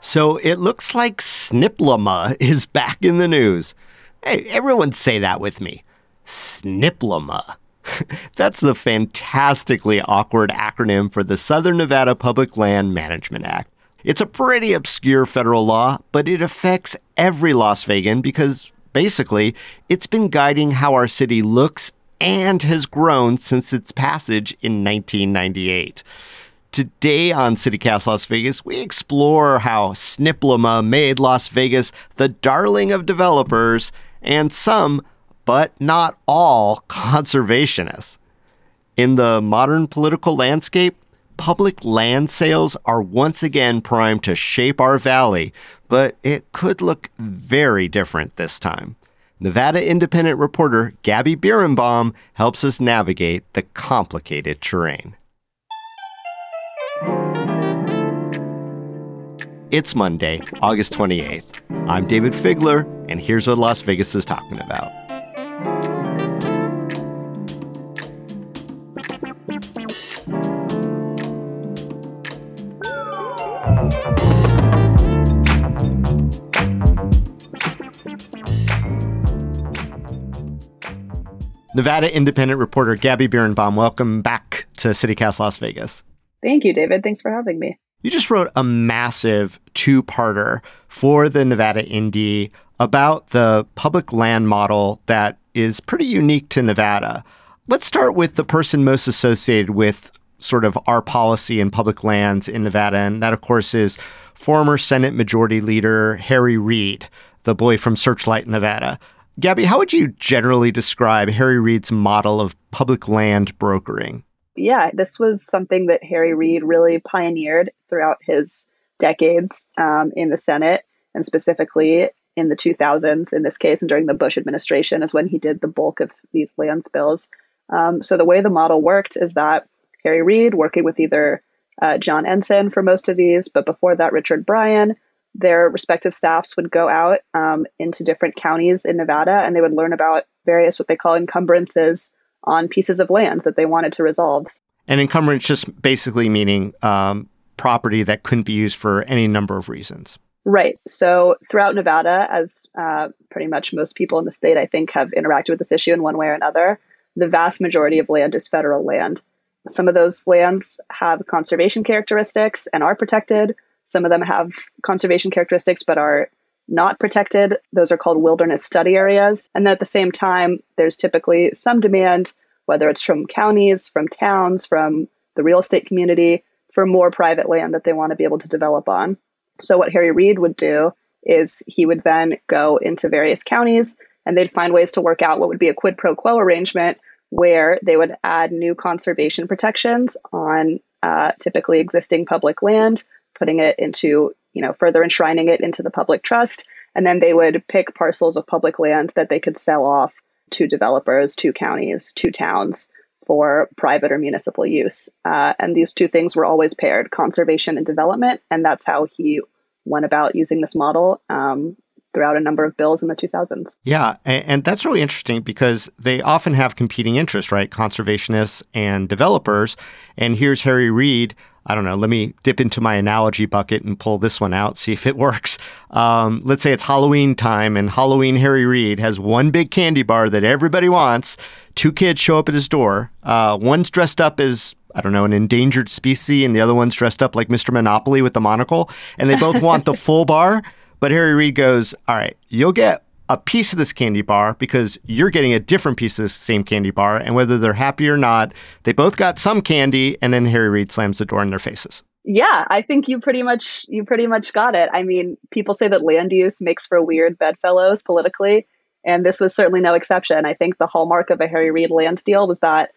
So it looks like SNPLMA is back in the news. Hey, everyone say that with me. SNPLMA. That's the fantastically awkward acronym for the Southern Nevada Public Land Management Act. It's a pretty obscure federal law, but it affects every Las Vegan because basically it's been guiding how our city looks and has grown since its passage in 1998. Today on CityCast Las Vegas, we explore how SNPLMA made Las Vegas the darling of developers and some, but not all, conservationists. In the modern political landscape, public land sales are once again primed to shape our valley, but it could look very different this time. Nevada independent reporter Gabby Birenbaum helps us navigate the complicated terrain. It's Monday, August 28th. I'm Dayvid Figler, and here's what Las Vegas is talking about. Nevada independent reporter Gabby Birenbaum, welcome back to CityCast Las Vegas. Thank you, Dayvid. Thanks for having me. You just wrote a massive two parter for the Nevada Indy about the public land model that is pretty unique to Nevada. Let's start with the person most associated with sort of our policy in public lands in Nevada. And that, of course, is former Senate Majority Leader Harry Reid, the boy from Searchlight, Nevada. Gabby, how would you generally describe Harry Reid's model of public land brokering? Yeah, this was something that Harry Reid really pioneered throughout his decades um, in the Senate, and specifically in the 2000s, in this case, and during the Bush administration, is when he did the bulk of these lands bills. Um, so the way the model worked is that Harry Reid, working with either uh, John Ensign for most of these, but before that, Richard Bryan, their respective staffs would go out um, into different counties in Nevada and they would learn about various what they call encumbrances on pieces of land that they wanted to resolve. And encumbrance just basically meaning um, property that couldn't be used for any number of reasons. Right. So throughout Nevada, as uh, pretty much most people in the state, I think, have interacted with this issue in one way or another, the vast majority of land is federal land. Some of those lands have conservation characteristics and are protected. Some of them have conservation characteristics but are not protected. Those are called wilderness study areas. And then at the same time, there's typically some demand, whether it's from counties, from towns, from the real estate community, for more private land that they want to be able to develop on. So, what Harry Reid would do is he would then go into various counties and they'd find ways to work out what would be a quid pro quo arrangement where they would add new conservation protections on uh, typically existing public land, putting it into you know, further enshrining it into the public trust. And then they would pick parcels of public land that they could sell off to developers, to counties, to towns for private or municipal use. Uh, and these two things were always paired conservation and development. And that's how he went about using this model um, throughout a number of bills in the 2000s. Yeah, and, that's really interesting because they often have competing interests, right? Conservationists and developers. And here's Harry Reid I don't know, let me dip into my analogy bucket and pull this one out, see if it works. Um, let's say it's Halloween time and Halloween Harry Reid has one big candy bar that everybody wants. Two kids show up at his door. Uh, one's dressed up as I don't know, an endangered species, and the other one's dressed up like Mr. Monopoly with the monocle, and they both want the full bar. But Harry Reid goes, All right, you'll get a piece of this candy bar because you're getting a different piece of the same candy bar. And whether they're happy or not, they both got some candy. And then Harry Reid slams the door in their faces. Yeah, I think you pretty much you pretty much got it. I mean, people say that land use makes for weird bedfellows politically, and this was certainly no exception. I think the hallmark of a Harry Reid land deal was that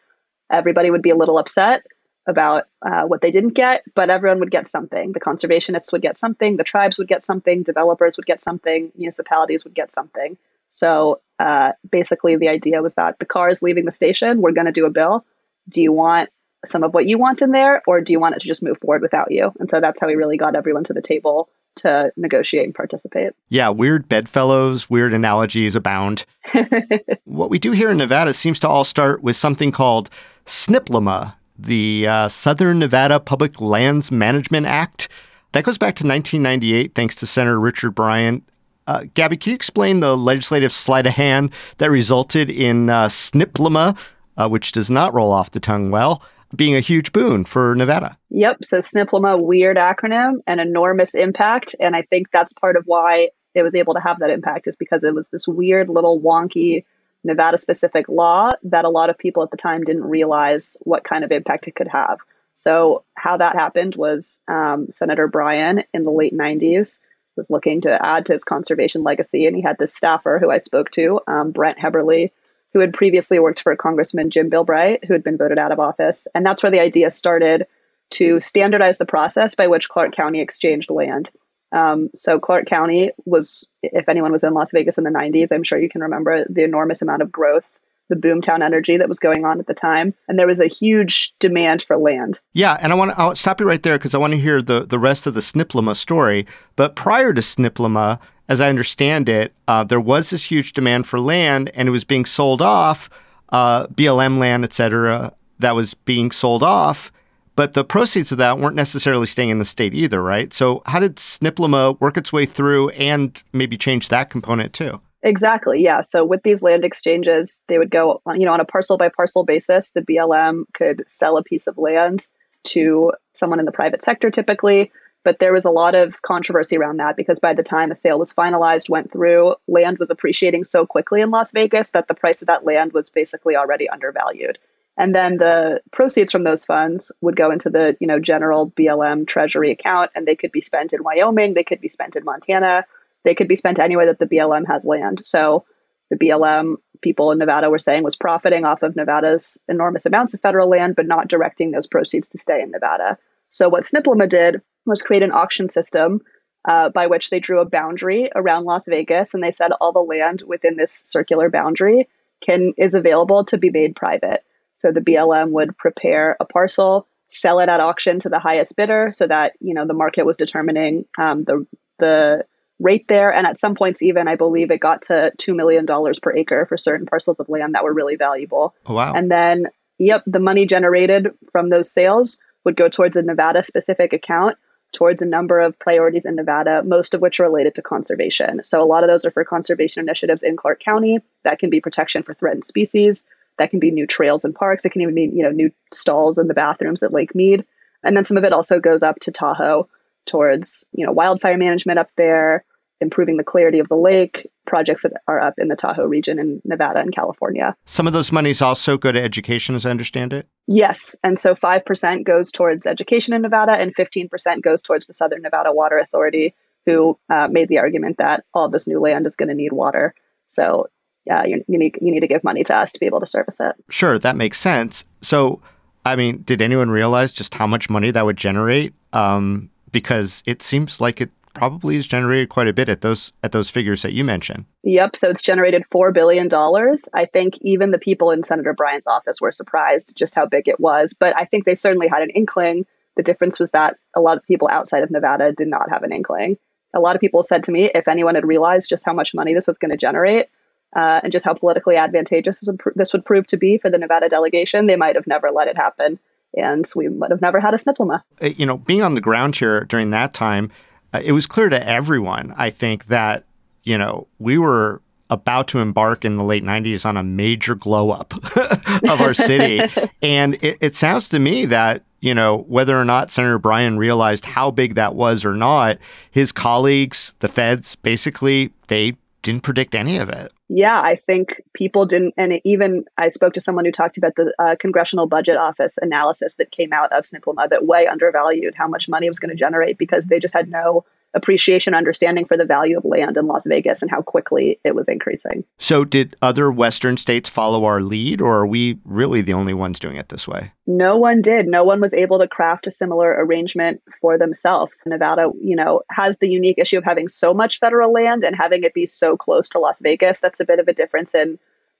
everybody would be a little upset, about uh, what they didn't get, but everyone would get something. The conservationists would get something, the tribes would get something, developers would get something, municipalities would get something. So uh, basically, the idea was that the car is leaving the station, we're going to do a bill. Do you want some of what you want in there, or do you want it to just move forward without you? And so that's how we really got everyone to the table to negotiate and participate. Yeah, weird bedfellows, weird analogies abound. what we do here in Nevada seems to all start with something called SNPLMA, the uh, Southern Nevada Public Lands Management Act. That goes back to 1998, thanks to Senator Richard Bryan. Uh, Gabby, can you explain the legislative sleight of hand that resulted in uh, SNPLMA, uh, which does not roll off the tongue well? being a huge boon for Nevada. Yep. So SNPLMA, weird acronym, an enormous impact. And I think that's part of why it was able to have that impact is because it was this weird little wonky Nevada specific law that a lot of people at the time didn't realize what kind of impact it could have. So, how that happened was um, Senator Bryan in the late 90s was looking to add to his conservation legacy. And he had this staffer who I spoke to, um, Brent Heberly, who had previously worked for Congressman Jim Bilbray, who had been voted out of office. And that's where the idea started to standardize the process by which Clark County exchanged land. Um, so Clark County was, if anyone was in Las Vegas in the 90s, I'm sure you can remember the enormous amount of growth, the boomtown energy that was going on at the time, and there was a huge demand for land. Yeah, and I want to stop you right there because I want to hear the the rest of the SNPLMA story. But prior to SNPLMA, as I understand it, uh, there was this huge demand for land, and it was being sold off, uh, BLM land, et cetera, that was being sold off. But the proceeds of that weren't necessarily staying in the state either, right? So how did SNPLMA work its way through and maybe change that component too? Exactly. Yeah. So with these land exchanges, they would go, you know, on a parcel by parcel basis. The BLM could sell a piece of land to someone in the private sector, typically, but there was a lot of controversy around that because by the time a sale was finalized, went through, land was appreciating so quickly in Las Vegas that the price of that land was basically already undervalued. And then the proceeds from those funds would go into the, you know, general BLM treasury account and they could be spent in Wyoming, they could be spent in Montana, they could be spent anywhere that the BLM has land. So the BLM people in Nevada were saying was profiting off of Nevada's enormous amounts of federal land, but not directing those proceeds to stay in Nevada. So what SNPLMA did was create an auction system uh, by which they drew a boundary around Las Vegas, and they said all the land within this circular boundary can is available to be made private. So the BLM would prepare a parcel, sell it at auction to the highest bidder, so that you know the market was determining um, the the rate there. And at some points, even I believe it got to two million dollars per acre for certain parcels of land that were really valuable. Oh, wow! And then, yep, the money generated from those sales would go towards a Nevada specific account towards a number of priorities in Nevada, most of which are related to conservation. So a lot of those are for conservation initiatives in Clark County. That can be protection for threatened species. That can be new trails and parks. It can even be, you know, new stalls in the bathrooms at Lake Mead. And then some of it also goes up to Tahoe towards, you know, wildfire management up there, improving the clarity of the lake, projects that are up in the Tahoe region in Nevada and California. Some of those monies also go to education, as I understand it? Yes. And so 5% goes towards education in Nevada, and 15% goes towards the Southern Nevada Water Authority, who uh, made the argument that all this new land is going to need water. So yeah, you, you, need, you need to give money to us to be able to service it. Sure, that makes sense. So, I mean, did anyone realize just how much money that would generate? Um, because it seems like it probably has generated quite a bit at those at those figures that you mentioned. Yep. So it's generated four billion dollars. I think even the people in Senator Bryan's office were surprised just how big it was. But I think they certainly had an inkling. The difference was that a lot of people outside of Nevada did not have an inkling. A lot of people said to me, if anyone had realized just how much money this was going to generate, uh, and just how politically advantageous this would, would prove to be for the Nevada delegation, they might have never let it happen. And we might have never had a SNPLMA. Uh, you know, being on the ground here during that time, uh, it was clear to everyone, I think, that, you know, we were about to embark in the late 90s on a major glow up of our city. and it, it, sounds to me that, you know, whether or not Senator Bryan realized how big that was or not, his colleagues, the feds, basically, they didn't predict any of it. Yeah, I think people didn't. And even I spoke to someone who talked about the uh, Congressional Budget Office analysis that came out of SNPLMA that way undervalued how much money it was going to generate because they just had no appreciation, understanding for the value of land in Las Vegas and how quickly it was increasing. So, did other Western states follow our lead, or are we really the only ones doing it this way? No one did. No one was able to craft a similar arrangement for themselves. Nevada, you know, has the unique issue of having so much federal land and having it be so close to Las Vegas. That's a bit of a difference in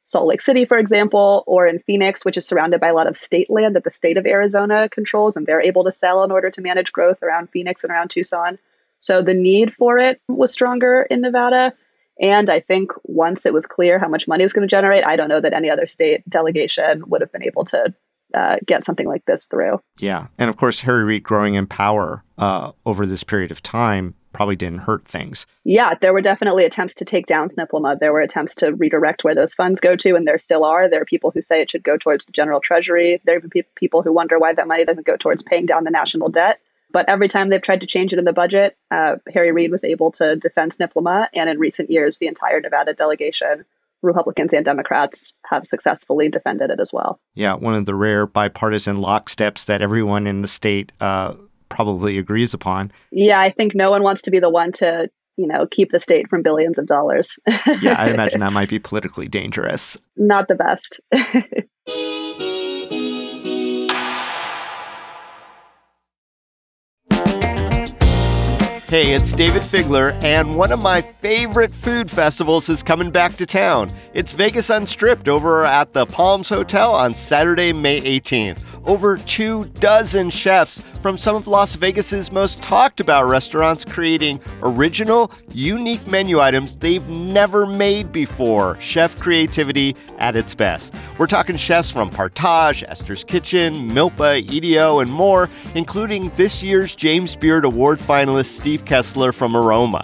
Salt Lake City, for example, or in Phoenix, which is surrounded by a lot of state land that the state of Arizona controls and they're able to sell in order to manage growth around Phoenix and around Tucson. So the need for it was stronger in Nevada. And I think once it was clear how much money it was going to generate, I don't know that any other state delegation would have been able to uh, get something like this through. Yeah. And of course, Harry Reid growing in power uh, over this period of time probably didn't hurt things. Yeah, there were definitely attempts to take down SNPLMA. There were attempts to redirect where those funds go to, and there still are. There are people who say it should go towards the general treasury. There are even pe- people who wonder why that money doesn't go towards paying down the national debt. But every time they've tried to change it in the budget, uh, Harry Reid was able to defend SNPLMA. And in recent years, the entire Nevada delegation, Republicans and Democrats, have successfully defended it as well. Yeah, one of the rare bipartisan locksteps that everyone in the state uh, probably agrees upon. Yeah, I think no one wants to be the one to you know keep the state from billions of dollars. yeah, I imagine that might be politically dangerous. Not the best. Hey, it's Dayvid Figler, and one of my favorite food festivals is coming back to town. It's Vegas Unstripped over at the Palms Hotel on Saturday, May 18th over two dozen chefs from some of Las Vegas's most talked about restaurants creating original, unique menu items they've never made before. Chef creativity at its best. We're talking chefs from Partage, Esther's Kitchen, Milpa, EDO, and more, including this year's James Beard Award finalist Steve Kessler from Aroma.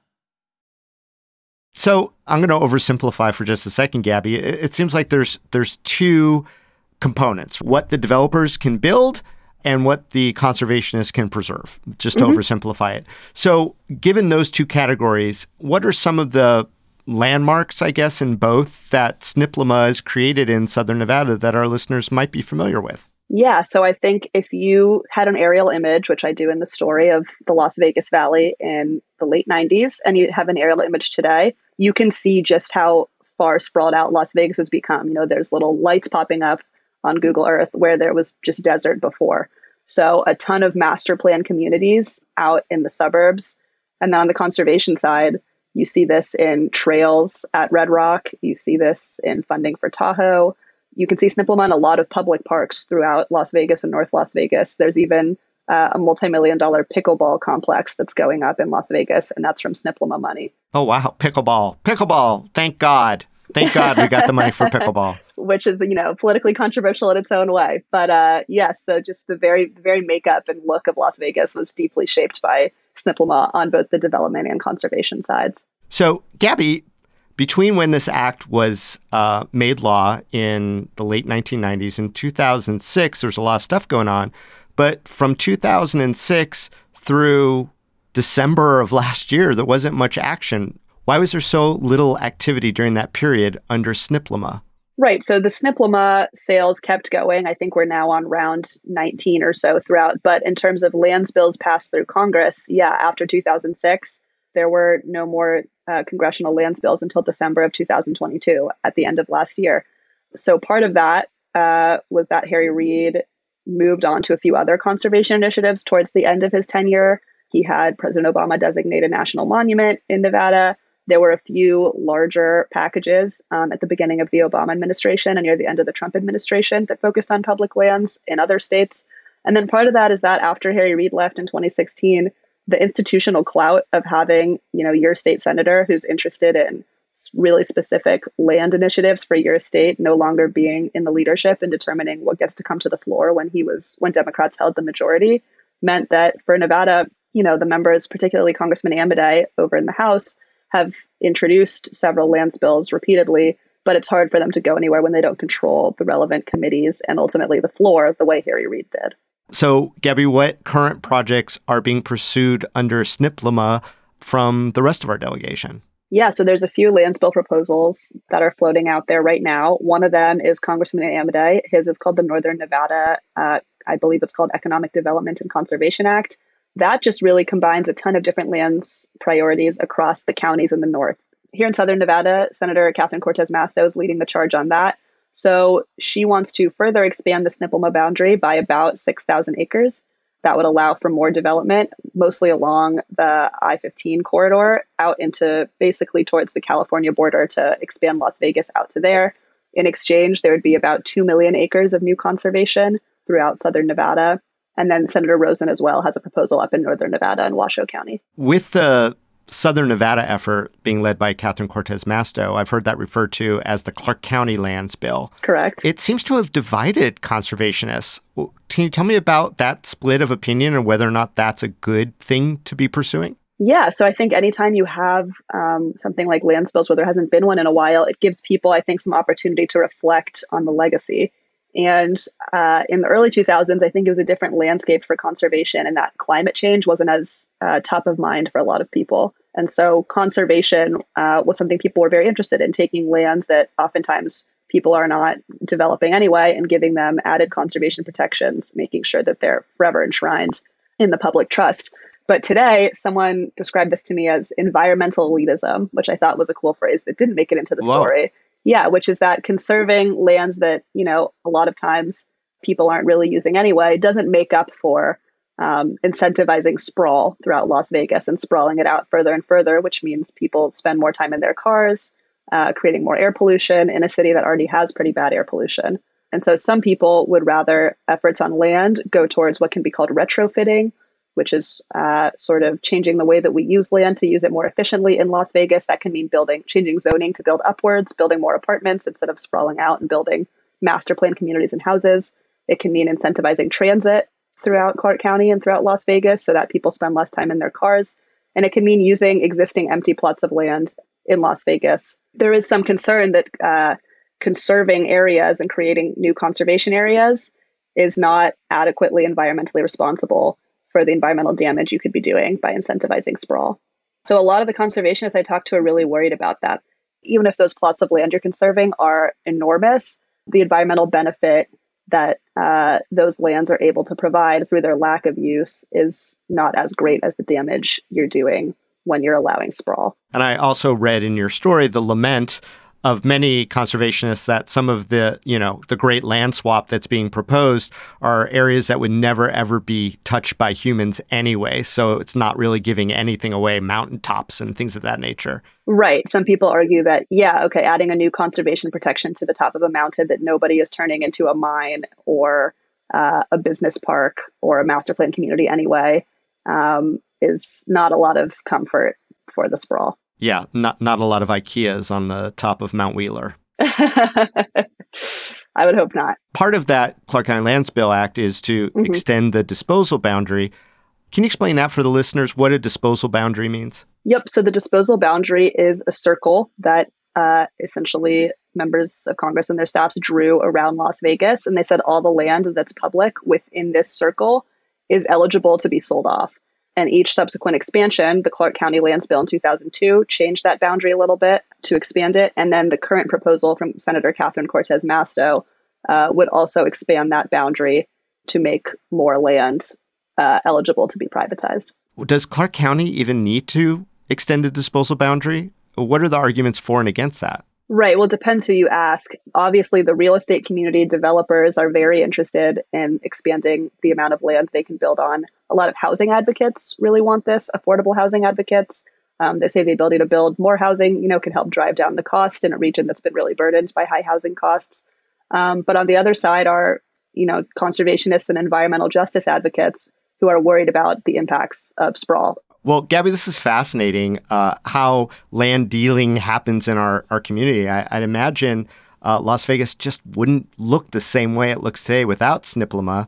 So I'm going to oversimplify for just a second, Gabby. It, seems like there's there's two components: what the developers can build and what the conservationists can preserve. Just to mm-hmm. oversimplify it. So, given those two categories, what are some of the landmarks, I guess, in both that SNPLMA has created in Southern Nevada that our listeners might be familiar with? Yeah, so I think if you had an aerial image, which I do in the story of the Las Vegas Valley in the late 90s, and you have an aerial image today, you can see just how far sprawled out Las Vegas has become. You know, there's little lights popping up on Google Earth where there was just desert before. So a ton of master plan communities out in the suburbs. And then on the conservation side, you see this in trails at Red Rock, you see this in funding for Tahoe you can see SNPLMA in a lot of public parks throughout Las Vegas and North Las Vegas. There's even uh, a multi-million dollar pickleball complex that's going up in Las Vegas, and that's from SNPLMA money. Oh wow, pickleball, pickleball! Thank God, thank God we got the money for pickleball. Which is you know politically controversial in its own way, but uh, yes, so just the very very makeup and look of Las Vegas was deeply shaped by SNPLMA on both the development and conservation sides. So, Gabby, between when this act was uh, made law in the late 1990s and 2006, there's a lot of stuff going on. But from 2006 through December of last year, there wasn't much action. Why was there so little activity during that period under SNPLMA? Right. So the SNPLMA sales kept going. I think we're now on round 19 or so throughout. But in terms of lands bills passed through Congress, yeah, after 2006, there were no more uh, congressional lands bills until December of 2022 at the end of last year. So part of that uh, was that Harry Reid moved on to a few other conservation initiatives towards the end of his tenure. He had President Obama designate a national monument in Nevada. There were a few larger packages um, at the beginning of the Obama administration and near the end of the Trump administration that focused on public lands in other states. And then part of that is that after Harry Reid left in 2016, the institutional clout of having, you know, your state senator who's interested in really specific land initiatives for your state no longer being in the leadership and determining what gets to come to the floor when he was when Democrats held the majority meant that for Nevada, you know, the members, particularly Congressman Amodei over in the House, have introduced several lands bills repeatedly, but it's hard for them to go anywhere when they don't control the relevant committees and ultimately the floor the way Harry Reid did. So, Gabby, what current projects are being pursued under SNPLMA from the rest of our delegation? Yeah, so there's a few lands bill proposals that are floating out there right now. One of them is Congressman Amodei. His is called the Northern Nevada, uh, I believe it's called Economic Development and Conservation Act. That just really combines a ton of different lands priorities across the counties in the north. Here in Southern Nevada, Senator Catherine Cortez Masto is leading the charge on that. So she wants to further expand the SNPLMA boundary by about 6,000 acres that would allow for more development, mostly along the I 15 corridor out into basically towards the California border to expand Las Vegas out to there. In exchange, there would be about 2 million acres of new conservation throughout southern Nevada. And then Senator Rosen as well has a proposal up in northern Nevada and Washoe County. With the Southern Nevada effort being led by Catherine Cortez Masto. I've heard that referred to as the Clark County Lands Bill. Correct. It seems to have divided conservationists. Can you tell me about that split of opinion and whether or not that's a good thing to be pursuing? Yeah, so I think anytime you have um, something like land bills where there hasn't been one in a while, it gives people, I think, some opportunity to reflect on the legacy. And uh, in the early 2000s, I think it was a different landscape for conservation, and that climate change wasn't as uh, top of mind for a lot of people. And so, conservation uh, was something people were very interested in taking lands that oftentimes people are not developing anyway and giving them added conservation protections, making sure that they're forever enshrined in the public trust. But today, someone described this to me as environmental elitism, which I thought was a cool phrase that didn't make it into the Whoa. story. Yeah, which is that conserving lands that, you know, a lot of times people aren't really using anyway doesn't make up for um, incentivizing sprawl throughout Las Vegas and sprawling it out further and further, which means people spend more time in their cars, uh, creating more air pollution in a city that already has pretty bad air pollution. And so some people would rather efforts on land go towards what can be called retrofitting, which is uh, sort of changing the way that we use land to use it more efficiently in Las Vegas. That can mean building, changing zoning to build upwards, building more apartments instead of sprawling out and building master plan communities and houses. It can mean incentivizing transit throughout Clark County and throughout Las Vegas so that people spend less time in their cars. And it can mean using existing empty plots of land in Las Vegas. There is some concern that uh, conserving areas and creating new conservation areas is not adequately environmentally responsible for the environmental damage you could be doing by incentivizing sprawl. So a lot of the conservationists I talked to are really worried about that. Even if those plots of land you're conserving are enormous, the environmental benefit that uh, those lands are able to provide through their lack of use is not as great as the damage you're doing when you're allowing sprawl. And I also read in your story the lament of many conservationists that some of the, you know, the great land swap that's being proposed are areas that would never ever be touched by humans anyway. So it's not really giving anything away, mountaintops and things of that nature. Right. Some people argue that, yeah, okay, adding a new conservation protection to the top of a mountain that nobody is turning into a mine or uh, a business park or a master plan community anyway um, is not a lot of comfort for the sprawl. Yeah, not not a lot of IKEAs on the top of Mount Wheeler. I would hope not. Part of that Clark County Lands Bill Act is to mm-hmm. extend the disposal boundary. Can you explain that for the listeners? What a disposal boundary means? Yep. So the disposal boundary is a circle that uh, essentially members of Congress and their staffs drew around Las Vegas, and they said all the land that's public within this circle is eligible to be sold off. And each subsequent expansion, the Clark County Lands Bill in 2002 changed that boundary a little bit to expand it. And then the current proposal from Senator Catherine Cortez Masto uh, would also expand that boundary to make more land uh, eligible to be privatized. Does Clark County even need to extend the disposal boundary? What are the arguments for and against that? Right. Well, it depends who you ask. Obviously, the real estate community developers are very interested in expanding the amount of land they can build on. A lot of housing advocates really want this, affordable housing advocates. Um, they say the ability to build more housing, you know, can help drive down the cost in a region that's been really burdened by high housing costs. Um, but on the other side are, you know, conservationists and environmental justice advocates who are worried about the impacts of sprawl well, Gabby, this is fascinating uh, how land dealing happens in our, our community. I, would imagine uh, Las Vegas just wouldn't look the same way it looks today without SNPLMA.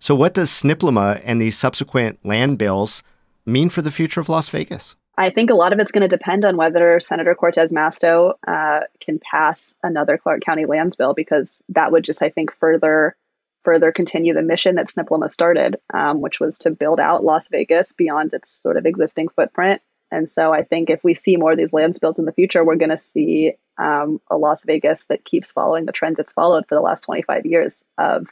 So, what does SNPLMA and these subsequent land bills mean for the future of Las Vegas? I think a lot of it's going to depend on whether Senator Cortez Masto uh, can pass another Clark County lands bill, because that would just, I think, further further continue the mission that SNPLMA started, um, which was to build out Las Vegas beyond its sort of existing footprint. And so I think if we see more of these lands bills in the future, we're going to see um, a Las Vegas that keeps following the trends it's followed for the last 25 years of,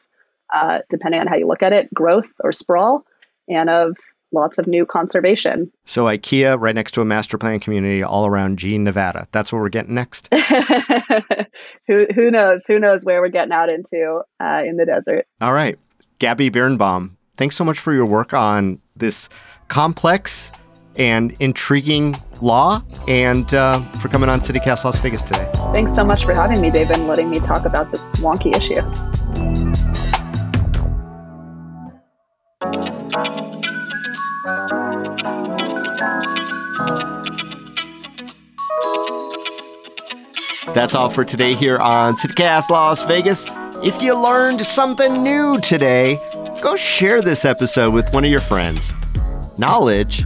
uh, depending on how you look at it, growth or sprawl, and of lots of new conservation. So IKEA right next to a master plan community all around Jean, Nevada. That's where we're getting next. who who knows? Who knows where we're getting out into uh, in the desert? All right, Gabby Birenbaum, thanks so much for your work on this complex and intriguing law, and uh, for coming on CityCast Las Vegas today. Thanks so much for having me, Dayvid, and letting me talk about this wonky issue. That's all for today here on CityCast Las Vegas. If you learned something new today, go share this episode with one of your friends. Knowledge,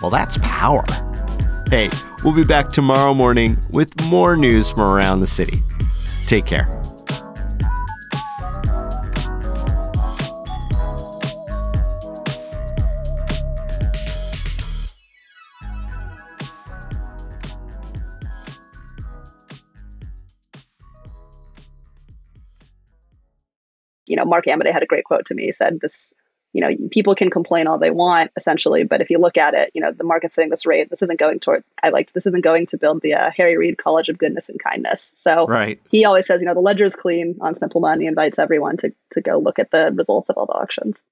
well, that's power. Hey, we'll be back tomorrow morning with more news from around the city. Take care. Know, Mark Amodei had a great quote to me. He said this, you know, people can complain all they want essentially, but if you look at it, you know, the market's setting this rate. This isn't going toward. I liked this isn't going to build the uh, Harry Reid College of Goodness and Kindness. So right. he always says, you know, the ledger is clean on SNPLMA money. he invites everyone to to go look at the results of all the auctions.